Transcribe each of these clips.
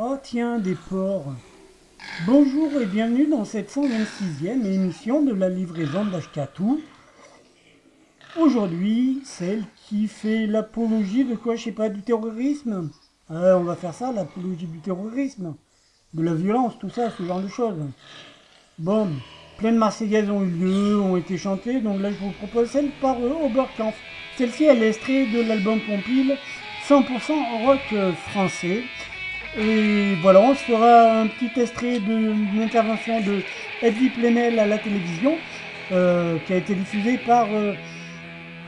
Oh tiens, des porcs. Bonjour et bienvenue dans cette 126e émission de la livraison d'Ashkatou. Aujourd'hui, celle qui fait l'apologie de quoi, je sais pas, du terrorisme. Euh, on va faire ça, l'apologie du terrorisme, de la violence, tout ça, ce genre de choses. Bon, plein de Marseillaises ont eu lieu, ont été chantées, donc là je vous propose celle par euh, Oberkampf. Celle-ci, elle est extraite de l'album Pompile, 100% rock euh, français. Et voilà, on se fera un petit extrait d'une intervention de Edwy Plenel à la télévision, euh, qui a été diffusée par, euh,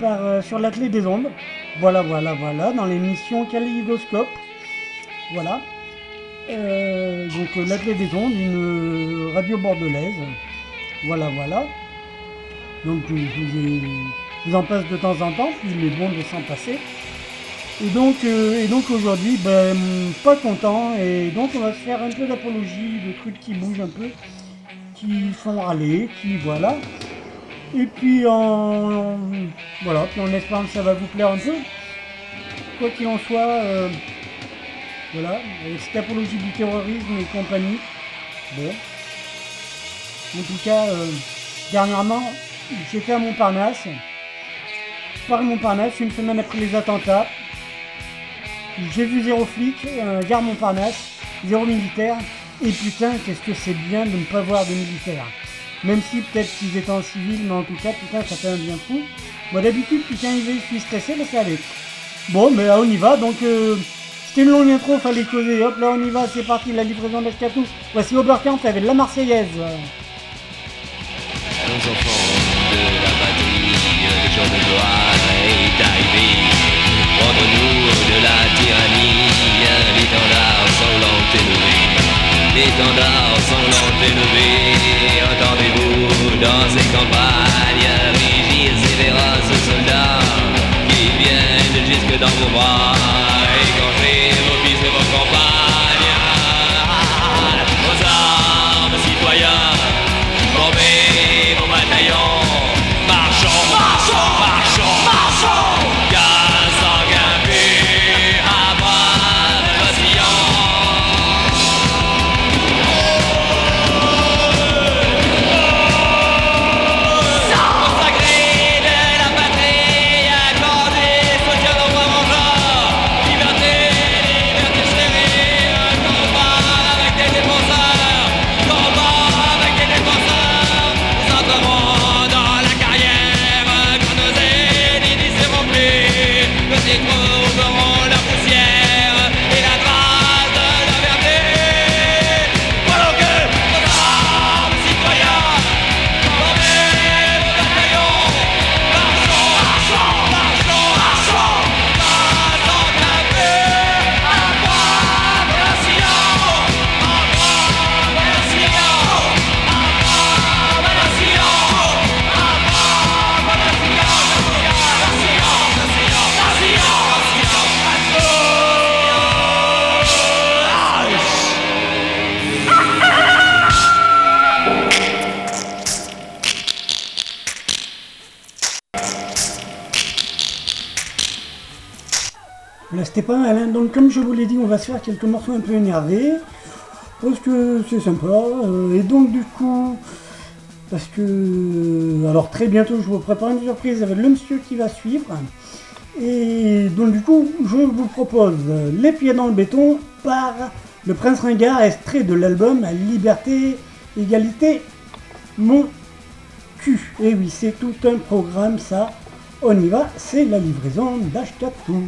euh, sur la clé des ondes. Voilà, voilà, voilà, dans l'émission Kaléidoscope. Voilà. Donc la clé des ondes, une radio bordelaise. Voilà, voilà. Donc je vous, je vous en passe de temps en temps, puis il est bon de s'en passer. Et donc, euh, donc aujourd'hui, ben, pas content, et donc on va se faire un peu d'apologie, de trucs qui bougent un peu, qui font râler, qui voilà. Et puis en voilà, puis en espérant que ça va vous plaire un peu. Quoi qu'il en soit, euh, voilà, cette apologie du terrorisme et compagnie. Bon. En tout cas, euh, dernièrement, j'étais à Montparnasse. Paris Montparnasse, une semaine après les attentats. J'ai vu zéro flic, euh, gare Montparnasse, zéro militaire. Et putain, qu'est-ce que c'est bien de ne pas voir de militaires. Même si peut-être qu'ils étaient en civil, mais en tout cas, putain, ça fait un bien fou. Moi d'habitude, putain, je suis stressé, mais c'est avec. Bon, mais là, on y va, donc euh, c'était une longue intro, fallait causer. Hop, là, on y va, c'est parti, la livraison d'Escatou. Voici Oberkampf avec la Marseillaise. Nos enfants de la patrie, de la tyrannie, l'étendard sanglant élevé. L'étendard sanglant élevé, entendez-vous dans ces campagnes rugir ces féroces soldats qui viennent jusque dans vos bras Donc, comme je vous l'ai dit, on va se faire quelques morceaux un peu énervés. Parce que c'est sympa. euh, et donc, du coup, parce que. Alors, très bientôt, je vous prépare une surprise avec le monsieur qui va suivre. Et donc, du coup, je vous propose euh, Les pieds dans le béton par le Prince Ringard, extrait de l'album Liberté, Égalité, Mon cul. Et oui, c'est tout un programme, ça. On y va, c'est la livraison d'Ashkatou.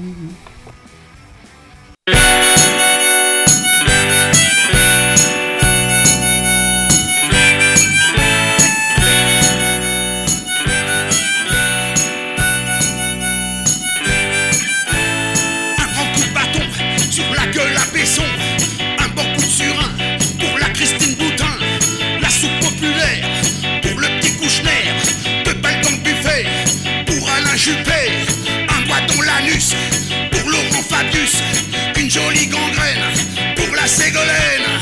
Un Laurent Fabius. Une jolie gangrène pour la Ségolène.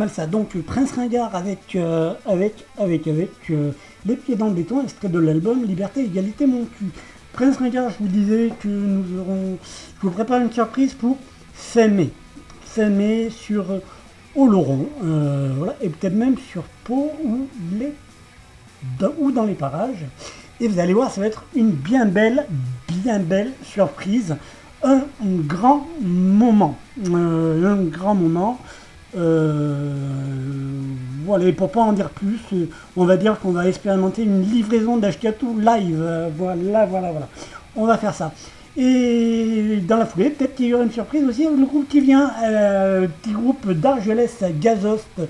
Mal ça. Donc le Prince Ringard avec euh, avec avec avec euh, les pieds dans le béton, extrait de l'album Liberté, Égalité, mon cul. Prince Ringard, je vous disais que nous aurons, je vous prépare une surprise pour fin mai sur Oloron, euh, voilà, et peut-être même sur Pau ou les dans- ou dans les parages. Et vous allez voir, ça va être une bien belle, bien belle surprise. Un, grand moment. Un grand moment. Euh, voilà, et pour pas en dire plus, on va dire qu'on va expérimenter une livraison d'Ashkatu live. Voilà, voilà, voilà. On va faire ça. Et dans la foulée, peut-être qu'il y aura une surprise aussi le groupe qui vient, euh, petit groupe d'Argelès Gazost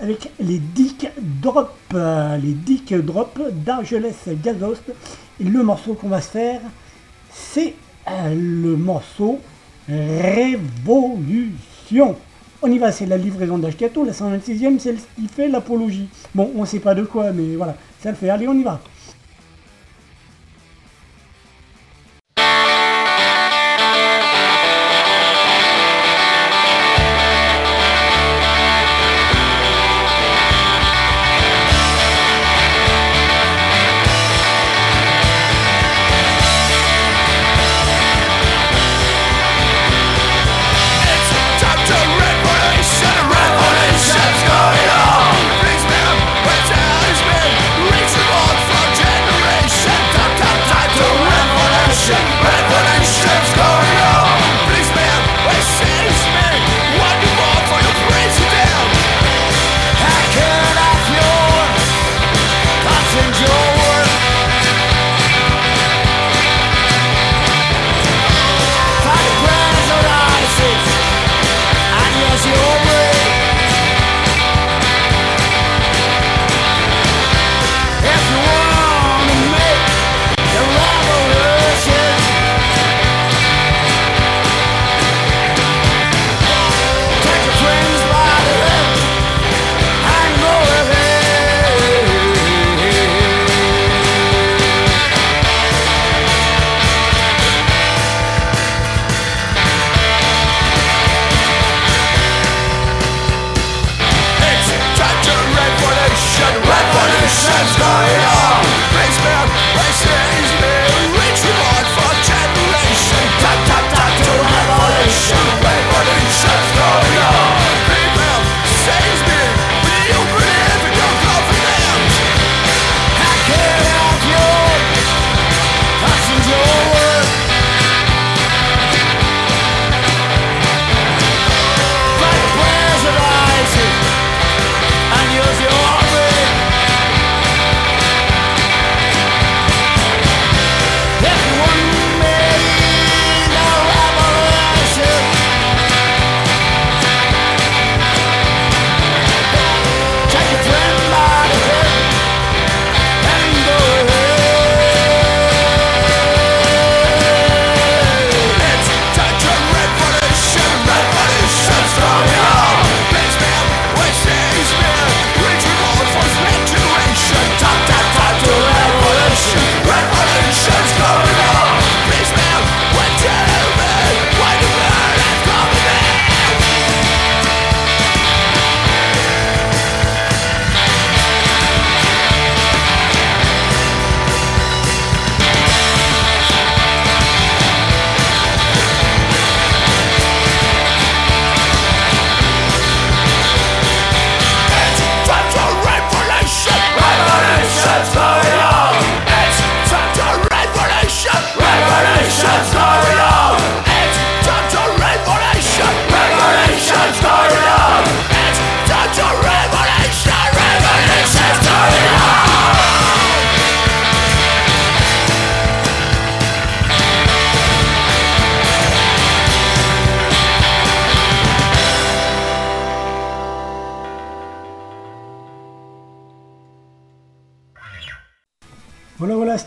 avec les Dick Drop, euh, les Dick Drop d'Argelès Gazost. Et le morceau qu'on va se faire, c'est euh, le morceau Révolution. On y va, c'est la livraison d'Ashkato, la 126e, c'est ce qui fait l'apologie. Bon, on sait pas de quoi, mais voilà, ça le fait. Allez, on y va.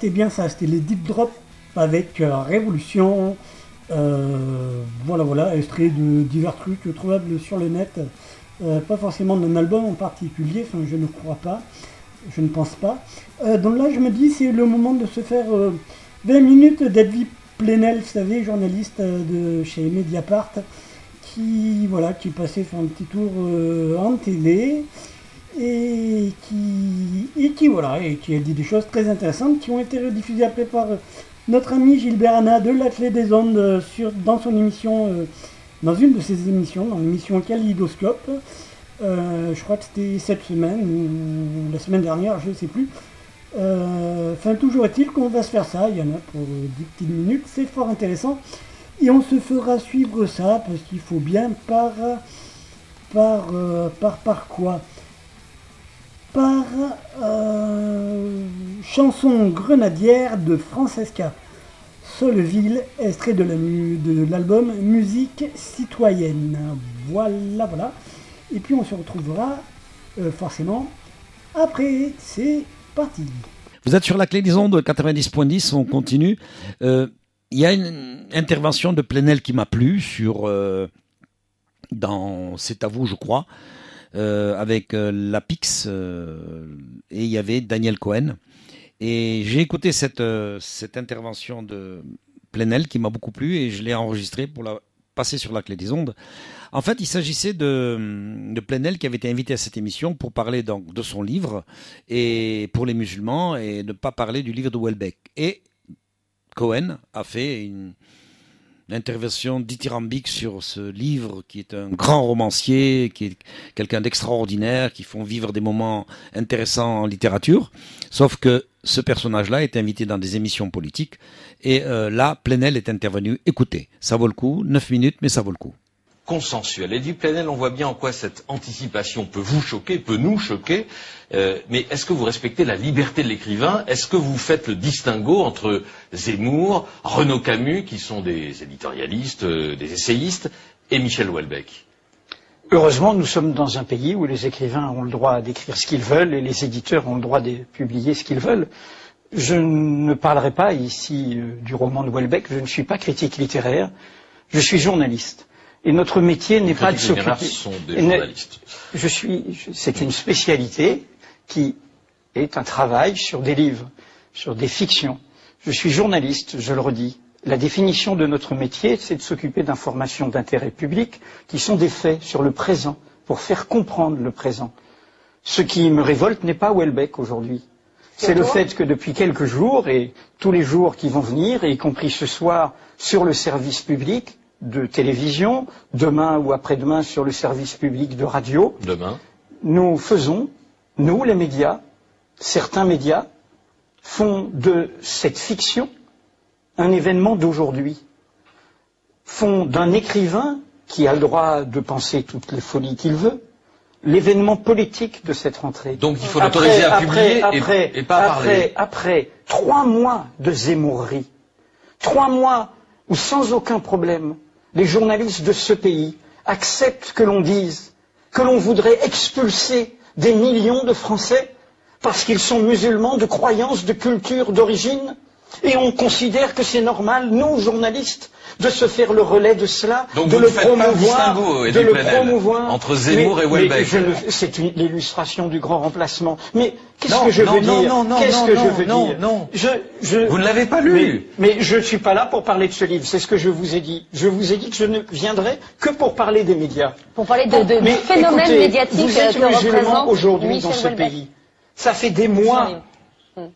C'était bien ça. C'était les Deep Drop avec euh, Révolution. Euh, voilà, voilà, extrait de divers trucs trouvables sur le net. Euh, pas forcément d'un album en particulier, enfin, je ne crois pas. Je ne pense pas. Donc là, je me dis, c'est le moment de se faire euh, 20 minutes d'Edwy Plenel, vous savez, journaliste de chez Mediapart, qui voilà qui faire un petit tour en télé et qui qui voilà et qui a dit des choses très intéressantes qui ont été rediffusées après par euh, notre ami Gilbert Anna de la Clé des Ondes euh, sur dans son émission euh, dans une de ses émissions dans l'émission Kalidoscope je crois que c'était cette semaine ou la semaine dernière je ne sais plus Enfin, toujours est-il qu'on va se faire ça. Il y en a pour euh, 10 petites minutes. C'est fort intéressant. Et on se fera suivre ça parce qu'il faut bien par. Par. par, par quoi? Par. euh, chanson grenadière de Francesca Soleville, extrait de la mu- de l'album Musique citoyenne. Voilà, voilà. Et puis on se retrouvera euh, forcément après. C'est parti. Vous êtes sur la clé des ondes 90.10, on continue. Euh, Il y a une intervention de Plenel qui m'a plu sur dans C'est à vous, je crois, avec euh, la Pix euh, et il y avait Daniel Cohen. Et j'ai écouté cette euh, cette intervention de Plenel qui m'a beaucoup plu et je l'ai enregistrée pour la passer sur la clé des ondes. En fait, il s'agissait de, de Plenel qui avait été invité à cette émission pour parler donc de son livre et pour les musulmans et ne pas parler du livre de Welbeck. Et Cohen a fait une intervention dithyrambique sur ce livre qui est un grand romancier, qui est quelqu'un d'extraordinaire, qui font vivre des moments intéressants en littérature. Sauf que ce personnage-là est invité dans des émissions politiques et euh, là, Plenel est intervenu. Écoutez, ça vaut le coup, 9 minutes, mais ça vaut le coup. Consensuel. Et du Plenel, on voit bien en quoi cette anticipation peut vous choquer, peut nous choquer. Euh, mais est-ce que vous respectez la liberté de l'écrivain? Est-ce que vous faites le distinguo entre Zemmour, Renaud Camus, qui sont des éditorialistes, euh, des essayistes, et Michel Houellebecq? Heureusement, nous sommes dans un pays où les écrivains ont le droit d'écrire ce qu'ils veulent et les éditeurs ont le droit de publier ce qu'ils veulent. Je ne parlerai pas ici euh, du roman de Welbeck, je ne suis pas critique littéraire, je suis journaliste. Et notre métier n'est pas de s'occuper. sont des et ne- journalistes. Je suis, je- c'est une spécialité qui est un travail sur des livres, sur des fictions. Je suis journaliste, je le redis. La définition de notre métier, c'est de s'occuper d'informations d'intérêt public qui sont des faits sur le présent, pour faire comprendre le présent. Ce qui me révolte n'est pas Welbeck aujourd'hui. C'est le fait que depuis quelques jours, et tous les jours qui vont venir, et y compris ce soir sur le service public de télévision, demain ou après-demain sur le service public de radio, Demain, nous faisons, nous les médias, certains médias, font de cette fiction un événement d'aujourd'hui, font d'un écrivain qui a le droit de penser toutes les folies qu'il veut, l'événement politique de cette rentrée. Donc il faut l'autoriser à publier et- après, et pas à après, parler. Après trois mois de zémourrie, trois mois où sans aucun problème, les journalistes de ce pays acceptent que l'on dise que l'on voudrait expulser des millions de Français parce qu'ils sont musulmans de croyance, de culture, d'origine, et on considère que c'est normal, nous, journalistes, de se faire le relais de cela, Donc de vous le ne faites pas le promouvoir, de le Plenel, promouvoir. entre Zemmour Mais- et ne- C'est une- l'illustration du grand remplacement. Mais qu'est-ce que je non, veux non, dire non, non, Qu'est-ce non, que je non, veux non, dire non. Je, je- Vous ne l'avez pas lu. Mais, mais je ne suis pas là pour parler de ce livre. C'est ce que je vous ai dit. Je vous ai dit que je ne viendrai que pour parler des médias. Pour parler de, de, Mais du phénomène écoutez, médiatique vous êtes que musulmans représente aujourd'hui dans ce pays. Ça fait des mois,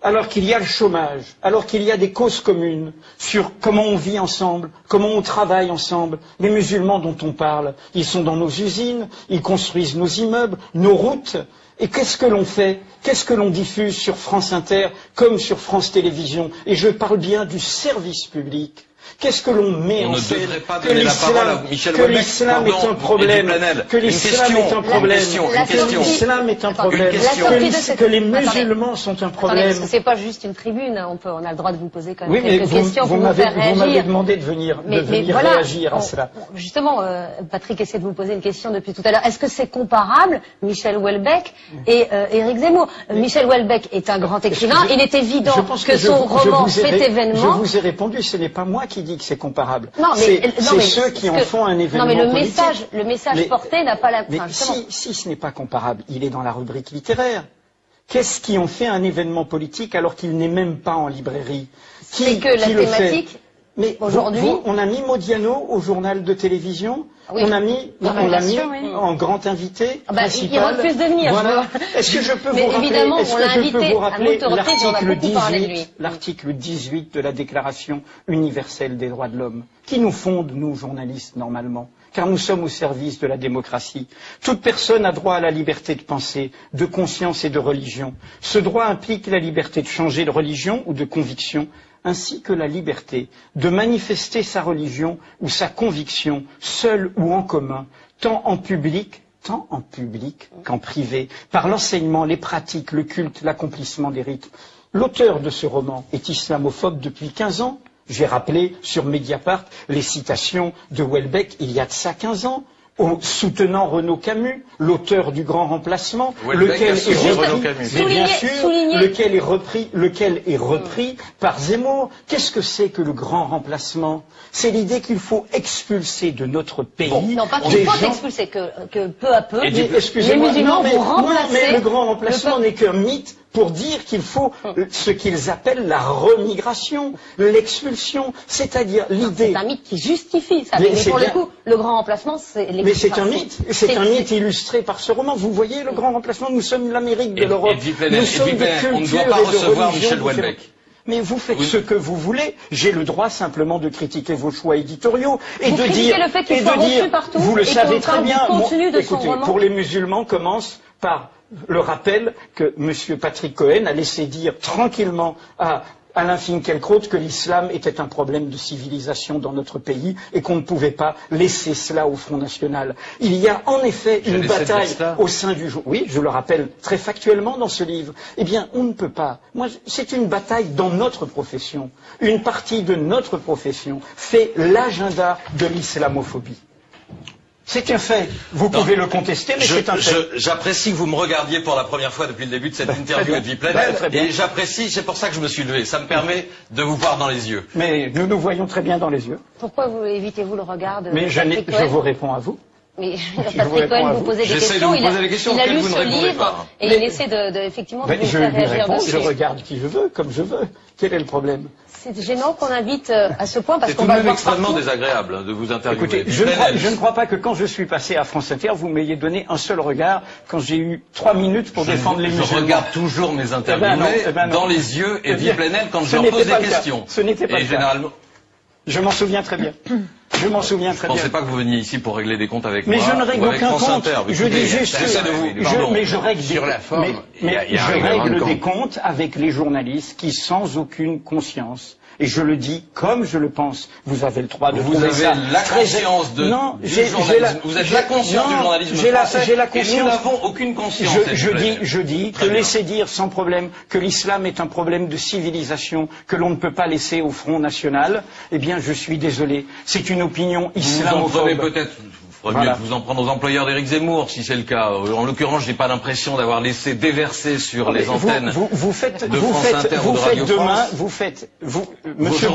alors qu'il y a le chômage, alors qu'il y a des causes communes sur comment on vit ensemble, comment on travaille ensemble. Les musulmans dont on parle, ils sont dans nos usines, ils construisent nos immeubles, nos routes. Et qu'est-ce que l'on fait? Qu'est-ce que l'on diffuse sur France Inter comme sur France Télévisions? Et je parle bien du service public. Qu'est-ce que l'on met On en ne scène devrait pas Que la l'islam- parole à Michel Que Houellebecq. l'islam est un problème. Que l'islam question, est un problème. Que l'islam est un problème. Que les- Que musulmans sont un Attendez, problème. parce que c'est pas juste une tribune, on, peut, on a le droit de vous poser quand même Oui, mais quelques vous, questions vous pour vous m'avez vous demandé de venir, de venir voilà, réagir à on- cela. on- justement, euh, Patrick essaie de vous poser une question depuis tout à l'heure. Est-ce que c'est comparable, Michel Houellebecq et euh, Éric Zemmour? Michel Houellebecq est un grand écrivain. Je- Il est évident que, je son roman fait événement. Je vous ai répondu, ce n'est pas moi qui dis que c'est comparable. Non, mais, c'est ceux qui en font un événement Non, mais le politique. message, le message Mais- porté n'a pas la. Mais enfin, si, si ce n'est pas comparable, il est dans la rubrique littéraire. Qu'est-ce qui en fait un événement politique alors qu'il n'est même pas en librairie? Qui- C'est que la qui thématique Mais Aujourd'hui- on a mis Modiano au journal de télévision. Oui. On a mis, Dans on l'a mis oui. en grand invité Ah bah, il- principal. il refuse de venir, Voilà. Est-ce que je peux Mais vous rappeler, évidemment, on l'a invité vous à rappeler a l'article beaucoup parlé de lui. 18, l'article 18 de la Déclaration universelle des droits de l'homme, qui nous fonde, nous, journalistes, normalement, car nous sommes au service de la démocratie. Toute personne a droit à la liberté de pensée, de conscience et de religion. Ce droit implique la liberté de changer de religion ou de conviction, ainsi que la liberté de manifester sa religion ou sa conviction, seule ou en commun, tant en public tant en public qu'en privé, par l'enseignement, les pratiques, le culte, l'accomplissement des rites. L'auteur de ce roman est islamophobe depuis 15 ans. J'ai rappelé sur Mediapart les citations de Welbeck il y a de ça 15 ans, au soutenant Renaud Camus, l'auteur du Grand Remplacement, lequel est repris, Renaud Camus. mais bien sûr, lequel est repris, lequel est repris par Zemmour. Qu'est-ce que c'est que le Grand Remplacement? C'est l'idée qu'il faut expulser de notre pays Non, pas des qu'il faut gens expulser, que, que peu à peu, les excusez-moi, musulmans non, mais, vont non, remplacer mais le grand remplacement n'est qu'un mythe pour dire qu'il faut euh, ce qu'ils appellent la remigration, l'expulsion, c'est-à-dire l'idée. C'est un mythe qui justifie ça. Mais pour bien. le coup, le grand remplacement, c'est Mais c'est un mythe, c'est un mythe illustré par ce roman. Vous voyez le grand remplacement, nous sommes l'Amérique de l'Europe. Nous sommes des Plenel, on ne doit cultures pas et de recevoir religions Michel. Houellebecq. Mais vous faites Oui. ce que vous voulez. J'ai le droit simplement de critiquer vos choix éditoriaux et Vous de critiquez dire le fait qu'il et soit de reçu dire, partout vous le et savez très bien. contenu de son écoutez, roman. pour les musulmans, commence par le rappel que M. Patrick Cohen a laissé dire tranquillement à Alain Finkielkraut que l'islam était un problème de civilisation dans notre pays et qu'on ne pouvait pas laisser cela au Front National. Il y a en effet une bataille au sein du jour. Oui, je le rappelle très factuellement dans ce livre. Eh bien, on ne peut pas. Moi, c'est une bataille dans notre profession. Une partie de notre profession fait l'agenda de l'islamophobie. C'est un fait. Vous Non. pouvez le contester, mais Je- c'est un fait. J'apprécie que vous me regardiez pour la première fois depuis le début de cette interview bien. de Vie bien. et j'apprécie, c'est pour ça que je me suis levé. Ça me permet de vous voir dans les yeux. Mais nous nous voyons très bien dans les yeux. Pourquoi vous évitez-vous le regard de Mais je, vous réponds à vous. Mais vous Patrick Cohen vous vous. posait des J'essaie de questions. vous il a, poser des questions il a lu vous ne ce répondez livre pas. et Mais- il essaie de, de- effectivement de Ben, vous je faire réagir réponds, je regarde qui je veux, comme je veux. Quel est le problème? C'est gênant qu'on invite euh, à ce point parce C'est qu'on va voir extrêmement partout. désagréable hein, de vous interviewer. Écoutez, je ne, crois, Plenel, je ne crois pas que quand je suis passé à France Inter, vous m'ayez donné un seul regard quand j'ai eu trois minutes pour je- défendre les je musulmans. regarde toujours mes interviewés Eh ben non, eh ben dans les yeux et Eh bien, Plenel quand je leur pose des questions. Ce n'était pas et le cas. généralement, Je m'en souviens très bien. Je m'en souviens je très pensais bien. pas que vous veniez ici pour régler des comptes avec Mais moi je ne règle aucun France compte. Inter. Je dis juste, je- mais je règle Sur des, la forme, mais, y a- mais y a je règle des comptes avec les journalistes qui, sans aucune conscience, et je le dis comme je le pense, vous avez le droit de Vous trouver avez ça la conscience de, non, du journalisme. la- vous êtes la conscience non, du journalisme j'ai la- français. j'ai la Et nous conscience- n'avons aucune conscience. Je, je dis, je dis que bien. dire sans problème que l'islam est un problème de civilisation que l'on ne peut pas laisser au Front National, eh bien, je suis désolé. C'est une opinion Vous vous en islamophobe. prenez peut-être. Il faudrait Voilà. mieux que vous en prendre aux employeurs d'Éric Zemmour, si c'est le cas. Euh, En l'occurrence, je n'ai pas l'impression d'avoir laissé déverser sur les Vous- antennes. Vous, vous faites, de vous France faites, Inter ou de faites Radio demain, France. vous faites, vous, euh, Monsieur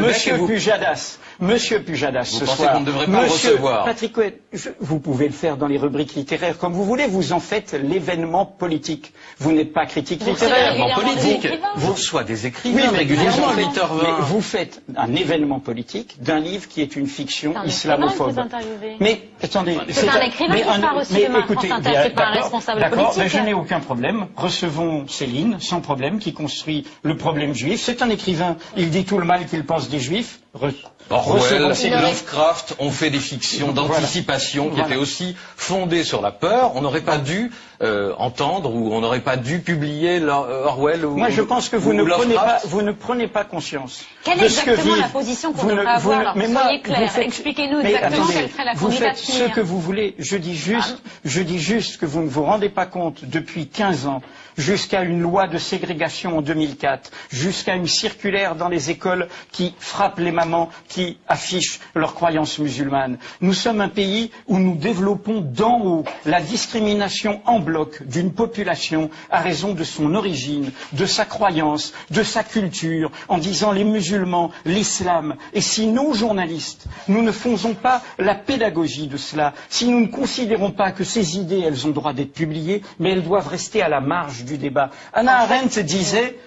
Michel Pujadas, Monsieur Pujadas, Vous ce pensez soir. qu'on ne devrait pas Monsieur recevoir Patrick Cohen, je- vous pouvez le faire dans les rubriques littéraires comme vous voulez. Vous en faites l'événement politique. Vous n'êtes pas critique Vous recevez littéraire. régulièrement des politique. écrivains Vous reçoit des Oui, écrivains mais régulièrement à vous- 8h20. mais vous faites un événement politique d'un livre qui est une fiction un que islamophobe. vous. Mais attendez, C'est un écrivain mais qui un- part aussi mais demain écoutez, France Inter, bien, c'est pas un d'accord, responsable D'accord, politique. mais je n'ai aucun problème. Recevons Céline, sans problème, qui construit le problème juif. C'est un écrivain. Il dit tout le mal qu'il pense des juifs. Re- Orwell. Lovecraft ont fait des fictions d'anticipation qui étaient aussi fondées sur la peur. On n'aurait pas dû euh, entendre ou on n'aurait pas dû publier euh, Orwell ou Moi, je pense que vous ou ne prenez pas, vous ne prenez pas conscience. Quelle de est ce que exactement vivent- la position qu'on devrait avoir ne- alors mais Soyez clair, expliquez-nous exactement attendez, quelle serait la Vous faites ce que vous voulez. Je dis juste, je dis juste que vous ne vous rendez pas compte depuis 15 ans, jusqu'à une loi de ségrégation en 2004, jusqu'à une circulaire dans les écoles qui frappe les mamans qui affichent leurs croyances musulmanes. Nous sommes un pays où nous développons d'en haut la discrimination en bloc d'une population à raison de son origine, de sa croyance, de sa culture, en disant les musulmans, l'islam. Et si nos journalistes, nous ne faisons pas la pédagogie de cela, si nous ne considérons pas que ces idées, elles ont droit d'être publiées, mais elles doivent rester à la marge du débat. Anna Arendt disait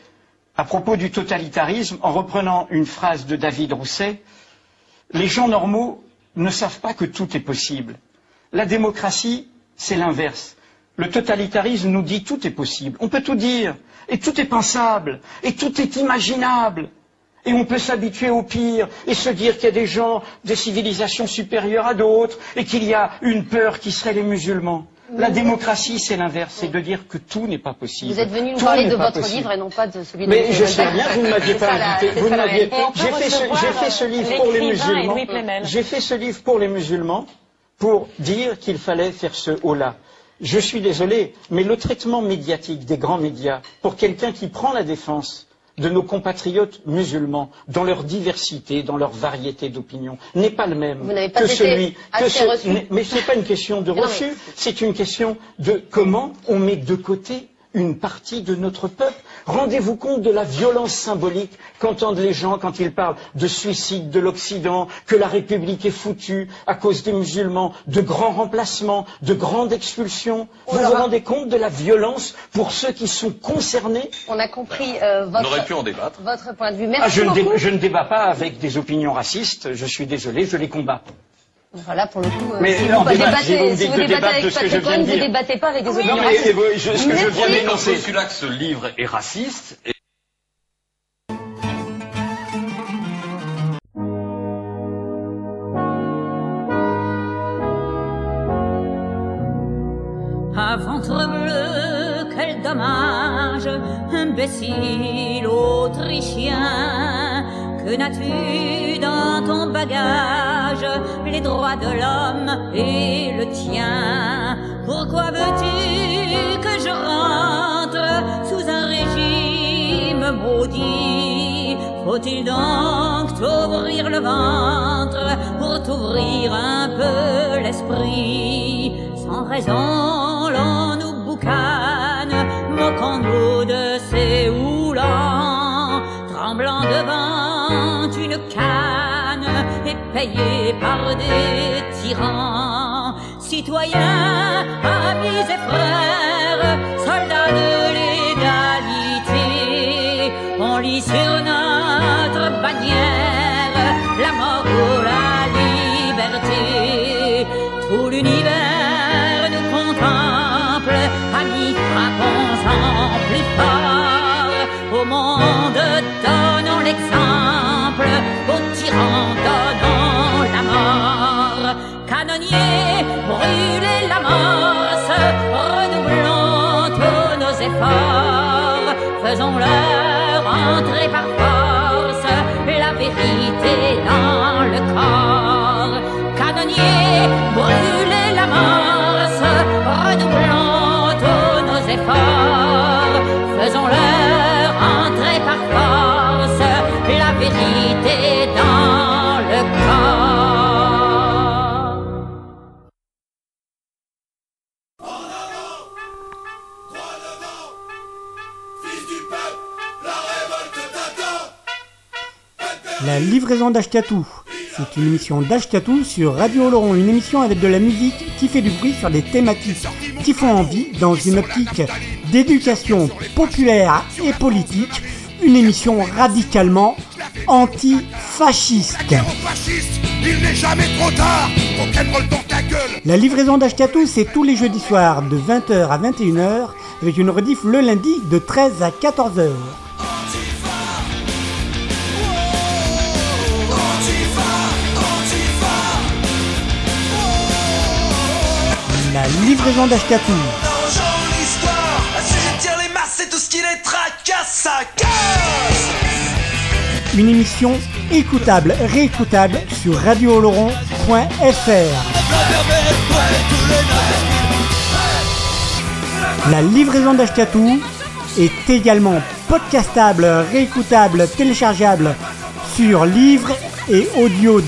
à propos du totalitarisme en reprenant une phrase de David Rousset. Les gens normaux ne savent pas que tout est possible. La démocratie, c'est l'inverse. Le totalitarisme nous dit tout est possible. On peut tout dire, et tout est pensable, et tout est imaginable. Et on peut s'habituer au pire et se dire qu'il y a des gens, des civilisations supérieures à d'autres, et qu'il y a une peur qui serait les musulmans. La démocratie, c'est l'inverse, c'est de dire que tout n'est pas possible. Vous êtes venu nous parler de votre possible. livre et non pas de celui de Mais M. je sais bien, vous ne m'aviez pas invité. Vous m'aviez-. J'ai fait, ce, fait ce livre pour les musulmans. J'ai fait ce livre pour les musulmans pour dire qu'il fallait faire ce haut-là. Je suis désolé, mais le traitement médiatique des grands médias pour quelqu'un qui prend la défense de nos compatriotes musulmans, dans leur diversité, dans leur variété d'opinions, n'est pas le même Vous n'avez pas que été celui. Que mais ce n'est pas une question de refus, c'est une question de comment on met de côté une partie de notre peuple. Rendez-vous compte de la violence symbolique qu'entendent les gens quand ils parlent de suicide de l'Occident, que la République est foutue à cause des musulmans, de grands remplacements, de grandes expulsions. Vous vous rendez compte de la violence pour ceux qui sont concernés? On a compris euh, On aurait votre, pu en débattre. votre point de vue. Ah, Merci je, ne dé- je ne débat pas avec des opinions racistes, je suis désolé, je les combats. Voilà, pour le coup, euh, Mais si on vous, débat- débattez, si vous si vous débattez avec Patrick Cohen, vous dire. débattez pas avec des Non, opinions mais racistes. et, je- ce que je viens d'énoncer. postulat que ce livre est raciste. Et Un ventre bleu, quel dommage, imbécile autrichien. Que n'as-tu dans ton bagage les droits de l'homme et le tien. Pourquoi veux-tu que je rentre sous un régime maudit? Faut-il donc t'ouvrir le ventre pour t'ouvrir un peu l'esprit? Sans raison, l'on nous boucane, moquons-nous de ces houlans, tremblant devant une canne payés par des tyrans. Citoyens, amis et frères, entrer par Livraison d'Ashkatou. C'est une émission d'Ashkatou sur Radio Oloron, une émission avec de la musique qui fait du bruit sur des thématiques qui font envie dans une optique d'éducation populaire et politique, une émission radicalement antifasciste. La livraison d'Ashkatou, c'est tous les jeudis soirs de 20h à 21h avec une rediff le lundi de 13 à 14h. Ça casse Une émission écoutable, réécoutable sur radiooloron.fr. La livraison d'Ashkatou est également podcastable, réécoutable, téléchargeable sur livre et audio.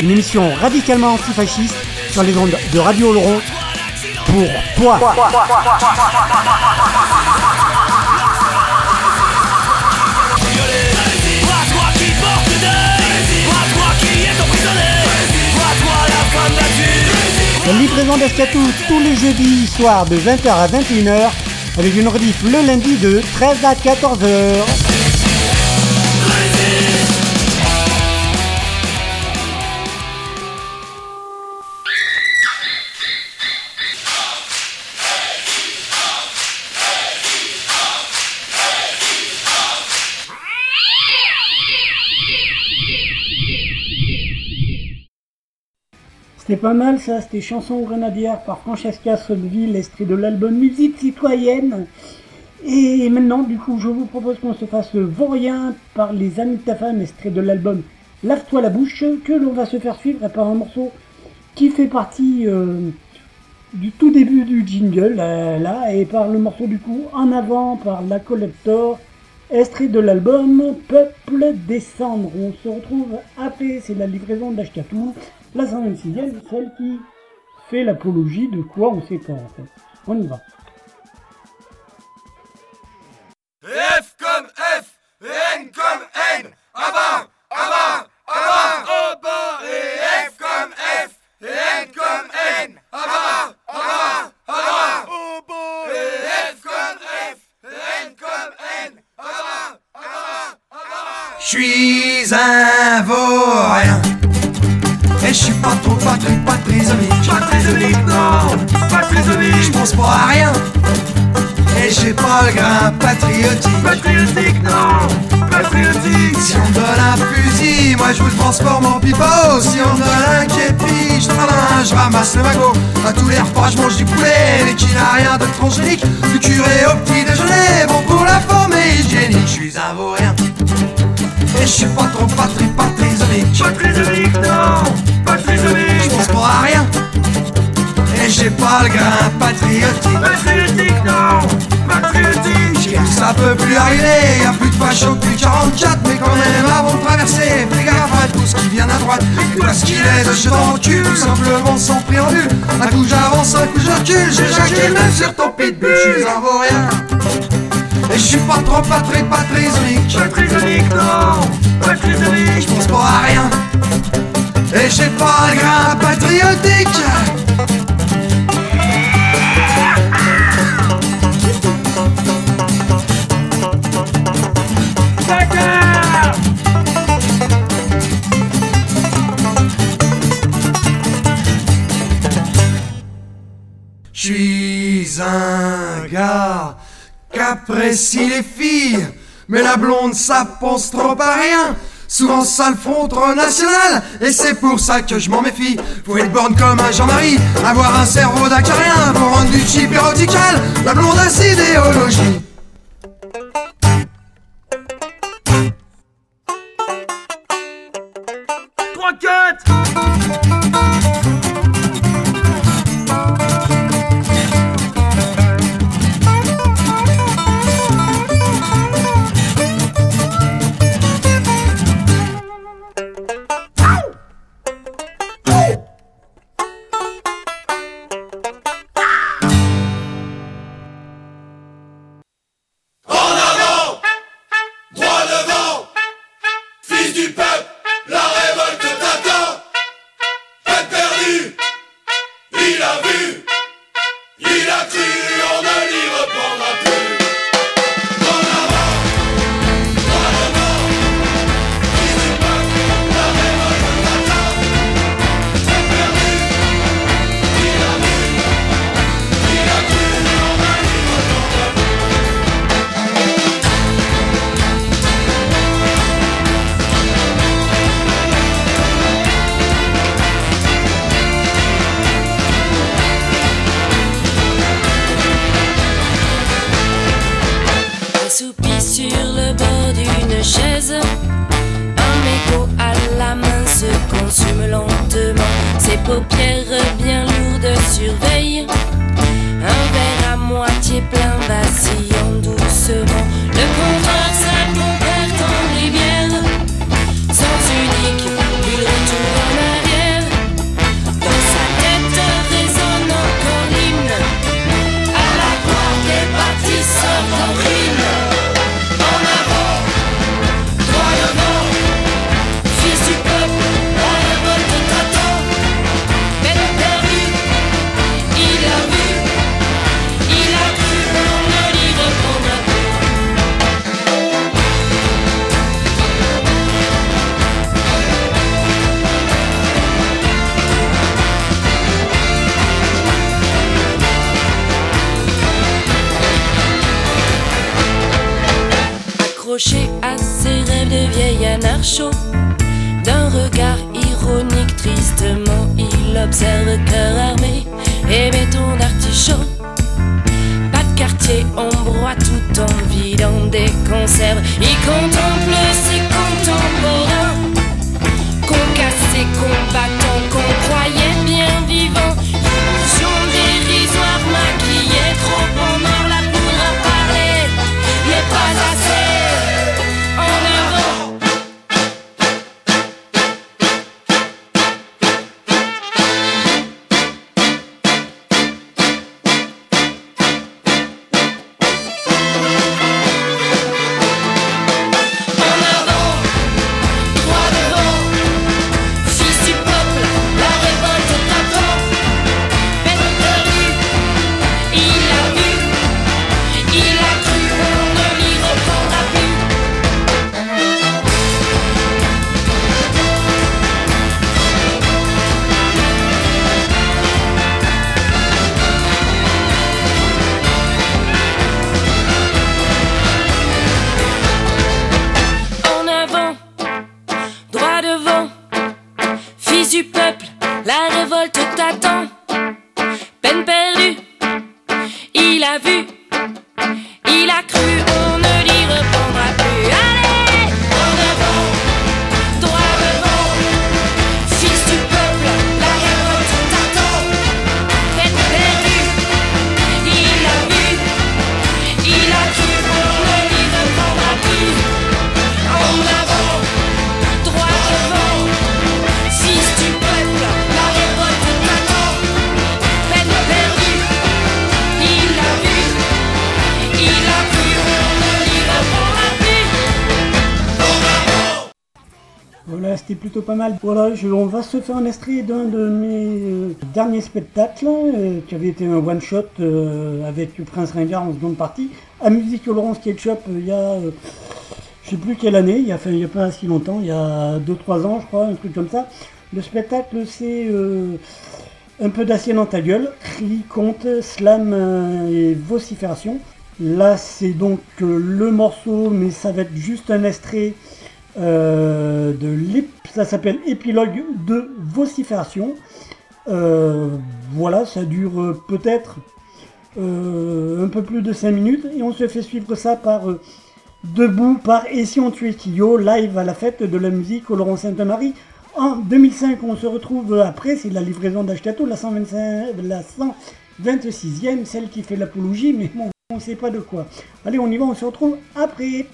Une émission radicalement antifasciste sur les ondes de Radio Oloron pour toi. Toi, toi qui porte deuil Toi, toi qui es emprisonné Toi, toi la femme battue La livraison d'Escatou tous les jeudis soirs de 20h à 21h avec une rediff le lundi de 13 à 14h. C'était pas mal ça, c'était Chanson grenadière par Francesca Sotteville, extrait de l'album Musique citoyenne. Et maintenant, du coup, je vous propose qu'on se fasse Vaurien par les Amis de ta femme, extrait de l'album Lave-toi la bouche, que l'on va se faire suivre par un morceau qui fait partie euh, du tout début du jingle, là, et par le morceau du coup En avant par La Collector, extrait de l'album Peuple descendre. On se retrouve après, c'est la livraison d'Ashkatou, la 126e, celle qui fait l'apologie de quoi on sait pas en fait. On y va. F comme F, N comme N, au bas, et F comme F, N comme N, au bas, et F comme F, comme bas. Je suis un vaurien non, pas. Je pense pas à rien. Et j'ai pas le grain patriotique. Patriotique, non, patriotique. Si on me donne un fusil, moi je vous le transforme en pipeau. Si on me donne un képi, je travaille, je ramasse le magot. À tous les repas je mange du poulet, mais qui n'a rien de transgénique Du curé au petit déjeuner, bon pour la forme et hygiénique. Je suis un vaurien Et je suis pas trop patrick, Pas trisomique, non, pas Je pense pas à rien. Et j'ai pas le grain patriotique. Patriotique, non, patriotique. Ça peut plus arriver, y'a plus de facho depuis 44 Mais quand même avant de traverser, fais gaffe à tout ce qui vient à droite. Et parce qu'il est de jeter dans le cul, tout simplement sans préambule. Un coup j'avance, un coup je recule, j'éjacule même sur ton pitbull Je suis un vaurien je suis pas trop pas trisomique Pas trisomique, non, pas. Je pense pas à rien Et j'ai pas le grain patriotique. Je suis un gars qu'apprécie les filles, mais la blonde ça pense trop à rien. Souvent ça le front national, et c'est pour ça que je m'en méfie. Faut être borne comme un Jean-Marie, avoir un cerveau d'acarien pour rendre du cheap érotical. La blonde a ses idéologies. Trois, quatre. Armé et béton d'artichaut. Pas de quartier, on broie tout en vidant des conserves. Il contemple ses contemporains, qu'on cassait, combattants, Voilà, je- on va se faire un extrait d'un de mes euh, derniers spectacles, euh, qui avait été un one-shot euh, avec Prince Ringard en seconde partie, à Musique Shop, euh, il y a, je sais plus quelle année, il y a, a pas si longtemps, il y a 2-3 ans, je crois, un truc comme ça. Le spectacle, c'est un peu d'acier dans ta gueule, cri, conte, slam et vocifération. Là, c'est donc le morceau, mais ça va être juste un extrait euh, de l'ép- ça s'appelle épilogue de vocifération. Euh, voilà, ça dure peut-être euh, un peu plus de 5 minutes et on se fait suivre ça par Debout par Et si on tuait Kyo, live à la fête de la musique au Laurent Sainte-Marie. En 2005, on se retrouve après, c'est la livraison d'Ashkato, la, 125 la 126e, celle qui fait l'apologie, mais bon, on ne sait pas de quoi. Allez, on y va, on se retrouve après.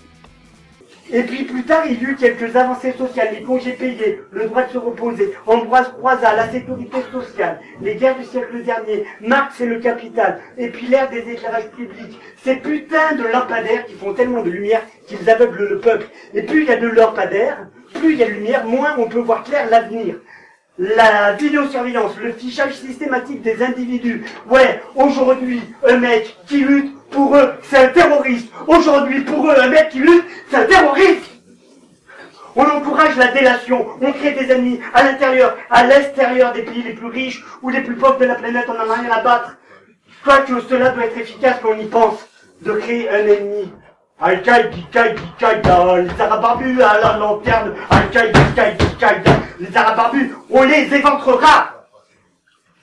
Et puis plus tard, il y eut quelques avancées sociales, les congés payés, le droit de se reposer, Ambroise Croizat, la sécurité sociale, les guerres du siècle dernier, Marx et le capital, et puis l'ère des éclairages publics, ces putains de lampadaires qui font tellement de lumière qu'ils aveuglent le peuple. Et plus il y a de lampadaires, plus il y a de lumière, moins on peut voir clair l'avenir. La vidéosurveillance, le fichage systématique des individus. Ouais, aujourd'hui, un mec qui lutte, pour eux, c'est un terroriste. Aujourd'hui, pour eux, un mec qui lutte, c'est un terroriste. On encourage la délation, on crée des ennemis à l'intérieur, à l'extérieur des pays les plus riches ou les plus pauvres de la planète, on n'en a rien à battre. Quoique cela doit être efficace quand on y pense, de créer un ennemi. Al-Qaïda, Qaïda, les Arabes barbus à la lanterne, Al-Qaïda, Qaïda, Qaïda, les Arabes barbus, on les éventrera.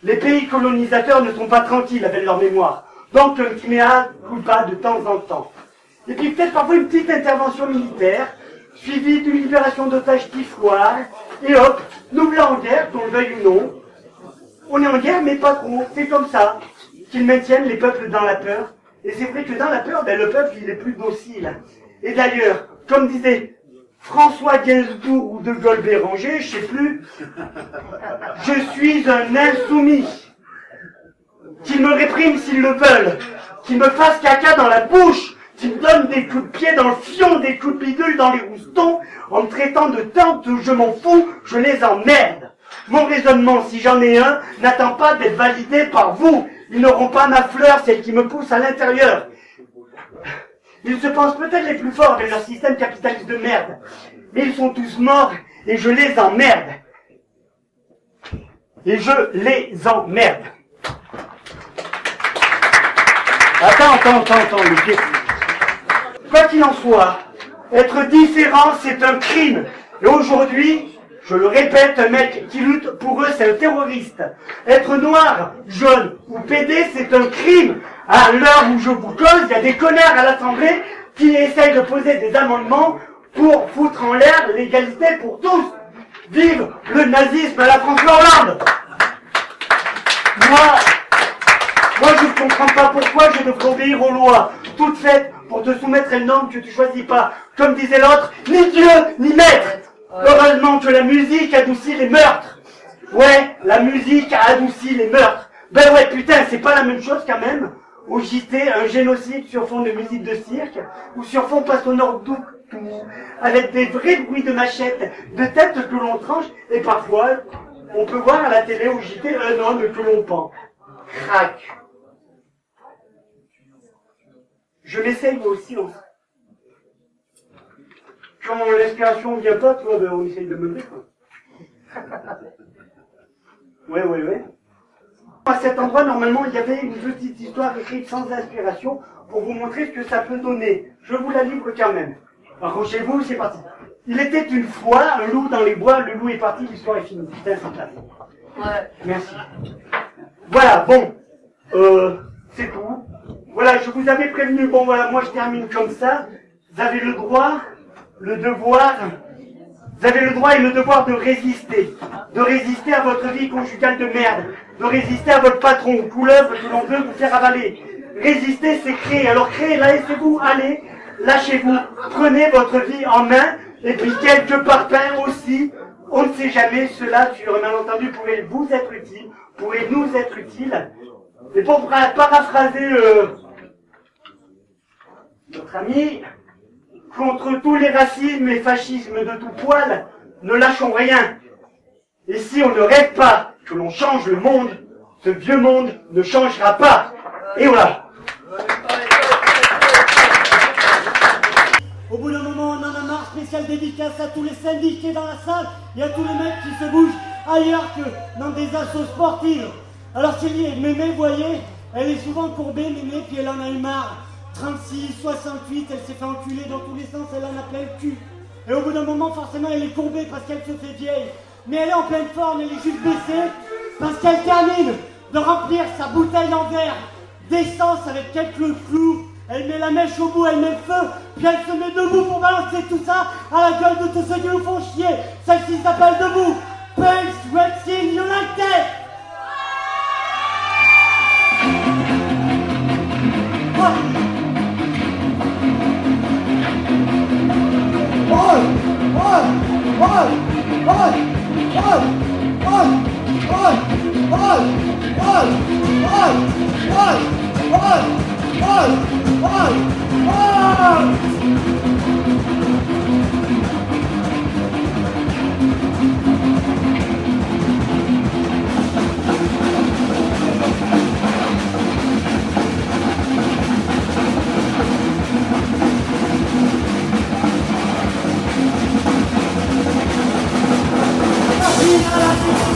Les pays colonisateurs ne sont pas tranquilles avec leur mémoire. Donc un petit mea culpa de temps en temps. Et puis peut-être parfois une petite intervention militaire, suivie d'une libération d'otages tifoires, et hop, nous voilà en guerre, qu'on le veuille ou non. On est en guerre, mais pas trop, c'est comme ça. Qu'ils maintiennent les peuples dans la peur. Et c'est vrai que dans la peur, ben, le peuple, il est plus docile. Et d'ailleurs, comme disait François Gainsbourg ou De Gaulle Béranger, je sais plus, je suis un insoumis. Qu'ils me répriment s'ils le veulent. Qu'ils me fassent caca dans la bouche. Qu'ils me donnent des coups de pied dans le fion, des coups de bidule dans les roustons, en me traitant de tante, je m'en fous, je les emmerde. Mon raisonnement, si j'en ai un, n'attend pas d'être validé par vous. Ils n'auront pas ma fleur, celle qui me pousse à l'intérieur. Ils se pensent peut-être les plus forts de leur système capitaliste de merde. Mais ils sont tous morts et je les emmerde. Et je les emmerde. Attends, attends, attends, attends, Quoi qu'il en soit, Être différent, c'est un crime. Et aujourd'hui, je le répète, un mec qui lutte pour eux, c'est un terroriste. Être noir, jaune ou pédé, c'est un crime. À l'heure où je vous cause, il y a des connards à l'Assemblée qui essayent de poser des amendements pour foutre en l'air l'égalité pour tous. Vive le nazisme à la François Hollande Moi, comprends pas pourquoi je devrais obéir aux lois, toutes faites pour te soumettre à une norme que tu choisis pas. Comme disait l'autre, ni Dieu, ni maître Heureusement que la musique adoucit les meurtres Ouais, la musique adoucit les meurtres Ben ouais, putain, c'est pas la même chose quand même au JT un génocide sur fond de musique de cirque ou sur fond nord d'août avec des vrais bruits de machettes, de têtes que l'on tranche et parfois on peut voir à la télé au JT un homme que l'on pend. Crac. Je l'essaye moi aussi dans Quand l'inspiration vient pas, toi, ben, on essaye de meubler quoi. ouais, ouais, ouais. À cet endroit, normalement, il y avait une petite histoire écrite sans inspiration pour vous montrer ce que ça peut donner. Je vous la livre quand même. Accrochez-vous, c'est parti. Il était une fois un loup dans les bois, le loup est parti, l'histoire est finie. Putain, c'est Ouais. Merci. Voilà, bon. Euh, c'est tout. Voilà, je vous avais prévenu. Bon, voilà, moi je termine comme ça. Vous avez le droit, le devoir, vous avez le droit et le devoir de résister. De résister à votre vie conjugale de merde. De résister à votre patron, couleuvre que l'on veut vous faire avaler. Résister, c'est créer. Alors créez, laissez-vous aller, lâchez-vous, prenez votre vie en main, et puis quelques parpaings aussi. On ne sait jamais, cela, sur un malentendu, pourrait vous être utile, pourrait nous être utile. Et pour paraphraser euh, notre ami, contre tous les racismes et fascismes de tout poil, ne lâchons rien. Et si on ne rêve pas que l'on change le monde, ce vieux monde ne changera pas. Et voilà. Au bout d'un moment, on en a marre, spécial dédicace à tous les syndiqués dans la salle et à tous les mecs qui se bougent ailleurs que dans des assauts sportives. Alors Sylvie, Mémé, voyez, elle est souvent courbée, Mémé, puis elle en a eu marre. 36, 68, elle s'est fait enculer dans tous les sens, elle en a plein le cul. Et au bout d'un moment, forcément, elle est courbée parce qu'elle se fait vieille. Mais elle est en pleine forme, elle est juste baissée parce qu'elle termine de remplir sa bouteille en verre d'essence avec quelques clous. Elle met la mèche au bout, elle met le feu, puis elle se met debout pour balancer tout ça à la gueule de tous ceux qui nous font chier. Celle-ci s'appelle Debout. Punks Racing United! One! One! One! One!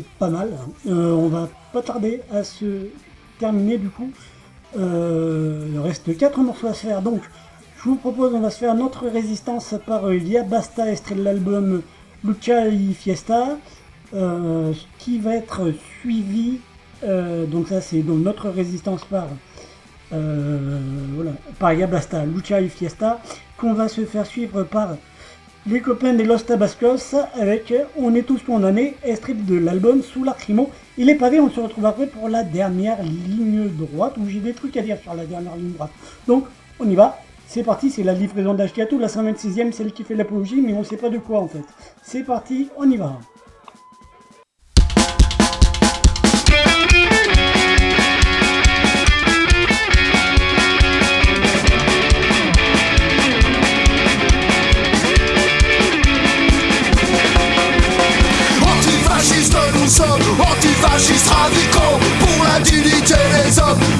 pas mal. Euh, on va pas tarder à se terminer du coup. Euh, il reste 4 morceaux à se faire. Donc, je vous propose, on va se faire notre résistance par euh, Lia Basta, de l'album Lucha y Fiesta, qui va être suivi. donc, ça, c'est donc notre résistance par. voilà, Lucha y Fiesta, qu'on va se faire suivre par les copains des Los Tabascos avec On est tous condamnés, extrait de l'album Sous l'arcrimo. Il est pavé, on se retrouve après pour la dernière ligne droite, où j'ai des trucs à dire sur la dernière ligne droite. Donc, on y va. C'est parti, c'est la livraison d'Ashkatou, la 126e, celle qui fait l'apologie, mais on sait pas de quoi en fait. C'est parti, on y va.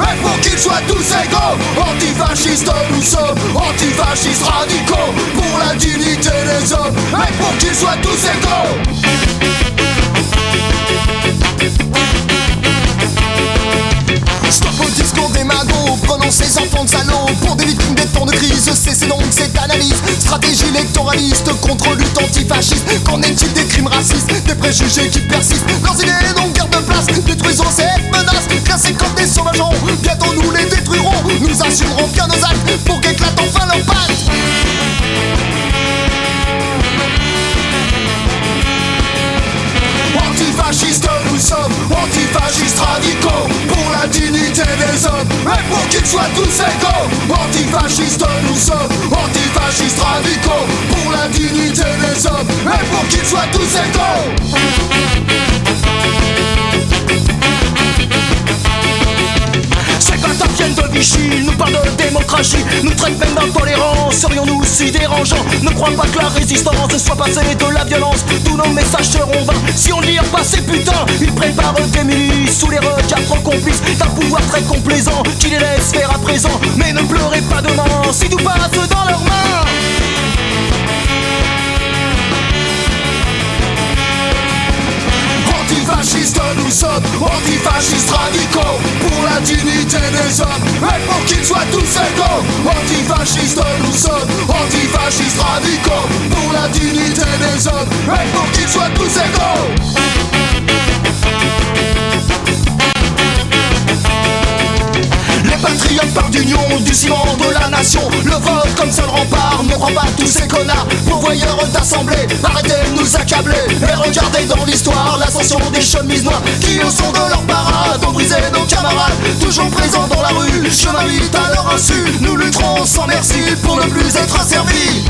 Et pour qu'ils soient tous égaux Antifascistes nous sommes, antifascistes radicaux Pour la dignité des hommes, et pour qu'ils soient tous égaux Stop au discours des magots, prenons ces enfants de salauds. Pour des victimes des temps de crise, cessez donc cette analyse. Stratégie électoraliste contre lutte antifasciste. Qu'en est-il des crimes racistes, des préjugés qui persistent? Leurs idées n'ont guère de place, détruisons cette menace. Classés comme des sauvageons, bientôt nous les détruirons. Nous assumerons bien nos actes pour qu'éclate enfin leur pacte Antifascistes nous sommes, antifascistes radicaux Pour la dignité des hommes, et pour qu'ils soient tous égaux Antifascistes nous sommes, antifascistes radicaux Pour la dignité des hommes, et pour qu'ils soient tous égaux Ces bâtards viennent de Vichy, nous parlent de démocratie, nous traitent même d'intolérants. Serions-nous si dérangeants? Ne crois pas que la résistance soit passée de la violence. Tous nos messages seront vains si on lit pas ces putains. Ils préparent des milices sous les regards trop complices d'un pouvoir très complaisant qui les laisse faire à présent. Mais ne pleurez pas demain si tout passe dans leurs mains. Antifascistes nous sommes, antifascistes radicaux dignité des hommes, et pour qu'ils soient tous égaux Antifascistes nous sommes, antifascistes radicaux. Pour la dignité des hommes, et pour qu'ils soient tous égaux Les patriotes partent d'union, du ciment de la nation. Le vote comme seul rempart, ne crois pas tous ces connards. Pourvoyeurs d'assemblée, arrêtez de nous accabler. Et regardez dans l'histoire l'ascension des chemises noires Qui au son de leur parade ont brisé nos camarades. Toujours présents dans la rue, je m'invite à leur insu. Nous lutterons sans merci pour ne plus être asservis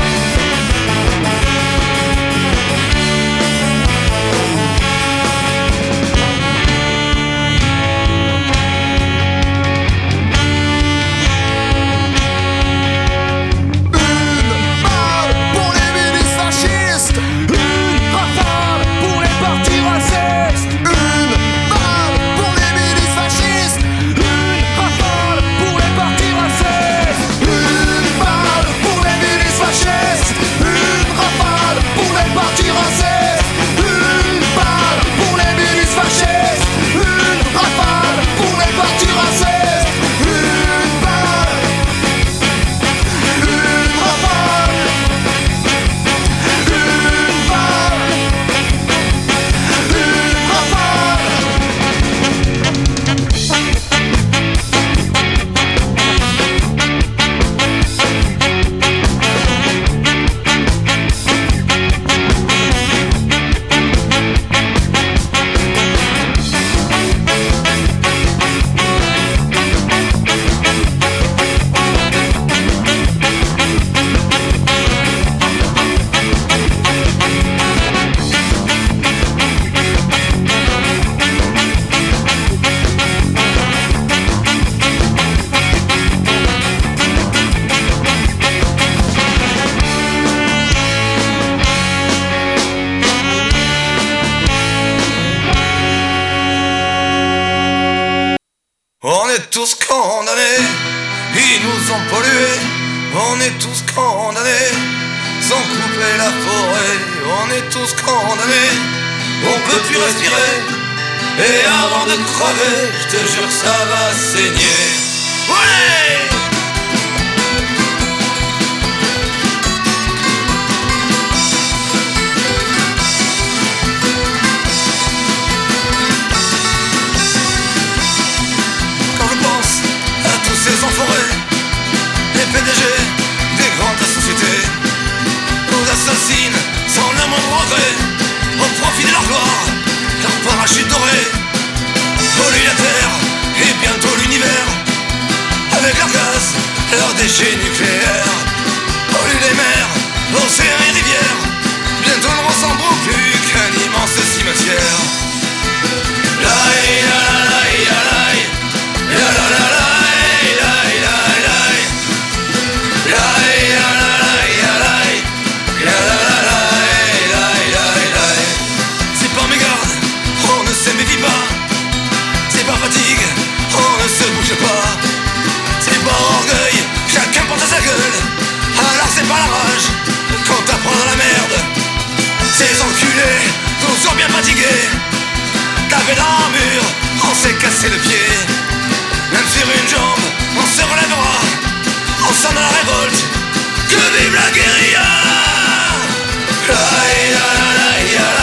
et avant de crever, je te jure ça va saigner. Parachute doré, polluent la terre et bientôt l'univers, avec leur gaz, leurs déchets nucléaires, polluent les mers, océans et rivières, bientôt ne ressembleront plus qu'un immense cimetière. Nous ont bien dans un mur, on s'est cassé le pied. Même sur une jambe, on se relèvera. On s'en la révolte Que vive la guérilla. La la la la la la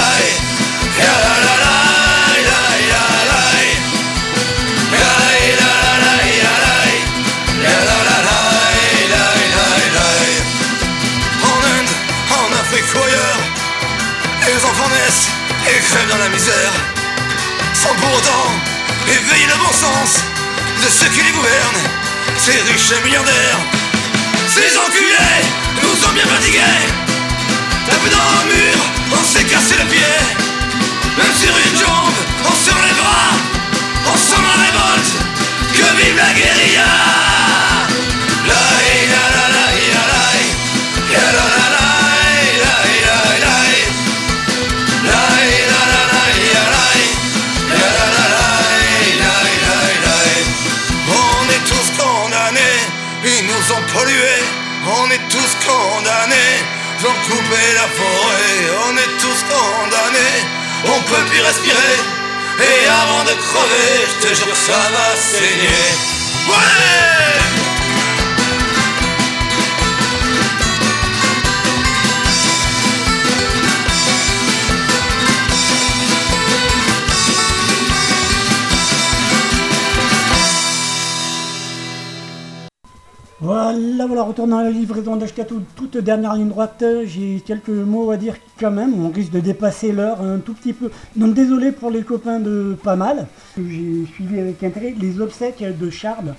d'Ashkatou, toute dernière ligne droite, j'ai quelques mots à dire quand même, on risque de dépasser l'heure un tout petit peu. Donc désolé pour les copains de pas mal, j'ai suivi avec intérêt les obsèques de Charles,